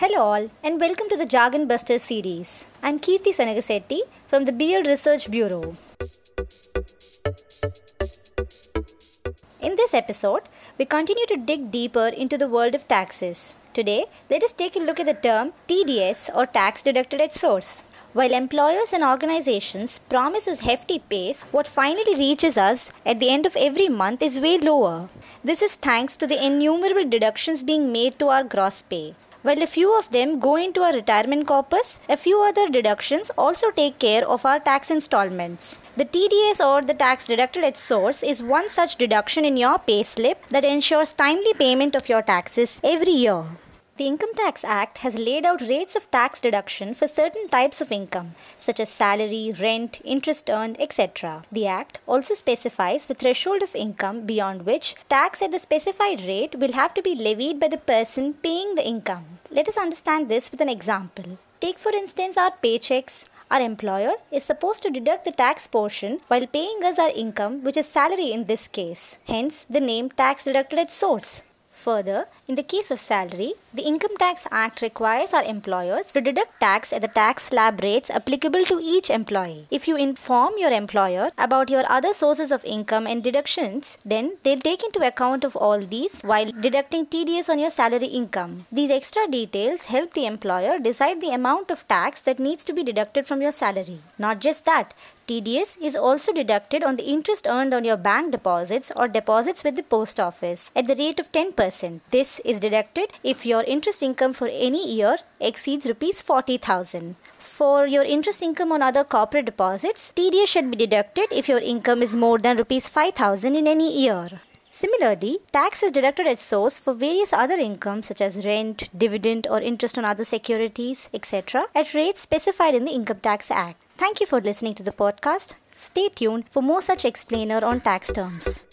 Hello, all, and welcome to the Jargon Busters series. I'm Keerthi Sanagasetti from the BL Research Bureau. In this episode, we continue to dig deeper into the world of taxes. Today, let us take a look at the term TDS or tax deducted at source. While employers and organizations promise us hefty pays, what finally reaches us at the end of every month is way lower. This is thanks to the innumerable deductions being made to our gross pay. While a few of them go into our retirement corpus, a few other deductions also take care of our tax installments. The TDS or the tax deducted at source is one such deduction in your pay slip that ensures timely payment of your taxes every year. The Income Tax Act has laid out rates of tax deduction for certain types of income, such as salary, rent, interest earned, etc. The Act also specifies the threshold of income beyond which tax at the specified rate will have to be levied by the person paying the income. Let us understand this with an example. Take, for instance, our paychecks. Our employer is supposed to deduct the tax portion while paying us our income, which is salary in this case. Hence, the name tax deducted at source. Further, in the case of salary, the Income Tax Act requires our employers to deduct tax at the tax slab rates applicable to each employee. If you inform your employer about your other sources of income and deductions, then they'll take into account of all these while deducting TDS on your salary income. These extra details help the employer decide the amount of tax that needs to be deducted from your salary. Not just that, TDS is also deducted on the interest earned on your bank deposits or deposits with the post office at the rate of 10%. This is deducted if your interest income for any year exceeds rupees 40,000. For your interest income on other corporate deposits, TDS should be deducted if your income is more than rupees 5,000 in any year. Similarly, tax is deducted at source for various other incomes such as rent, dividend, or interest on other securities, etc., at rates specified in the Income Tax Act. Thank you for listening to the podcast. Stay tuned for more such explainer on tax terms.